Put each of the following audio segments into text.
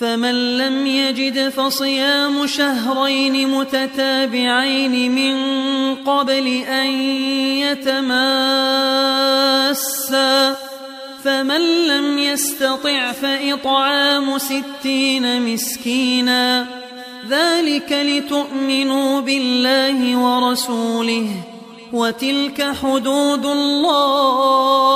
فمن لم يجد فصيام شهرين متتابعين من قبل أن يتماسا. فمن لم يستطع فإطعام ستين مسكينا. ذلك لتؤمنوا بالله ورسوله. وتلك حدود الله.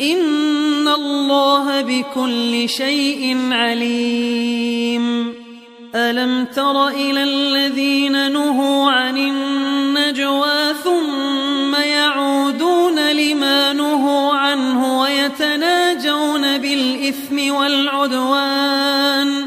ان الله بكل شيء عليم الم تر إلى الذين نهوا عن النجوى ثم يعودون لما نهوا عنه ويتناجون بالاثم والعدوان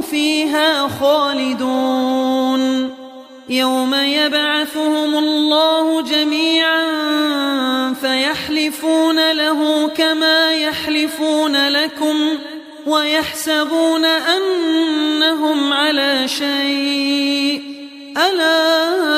فيها خالدون. يوم يبعثهم الله جميعا فيحلفون له كما يحلفون لكم ويحسبون أنهم على شيء. ألا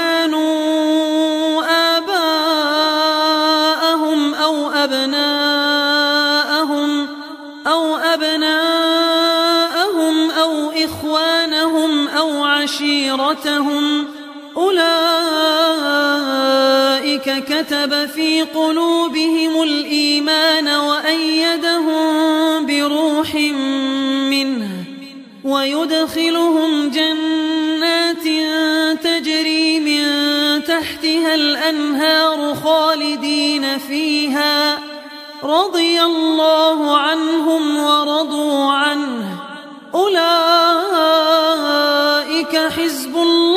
أو أبناءهم أو أبناءهم أو إخوانهم أو عشيرتهم أولئك كتب في قلوبهم الإيمان وأيدهم بروح منه ويدخلهم جنات فيها الأنهار خالدين فيها رضي الله عنهم ورضوا عنه. أولئك حزب الله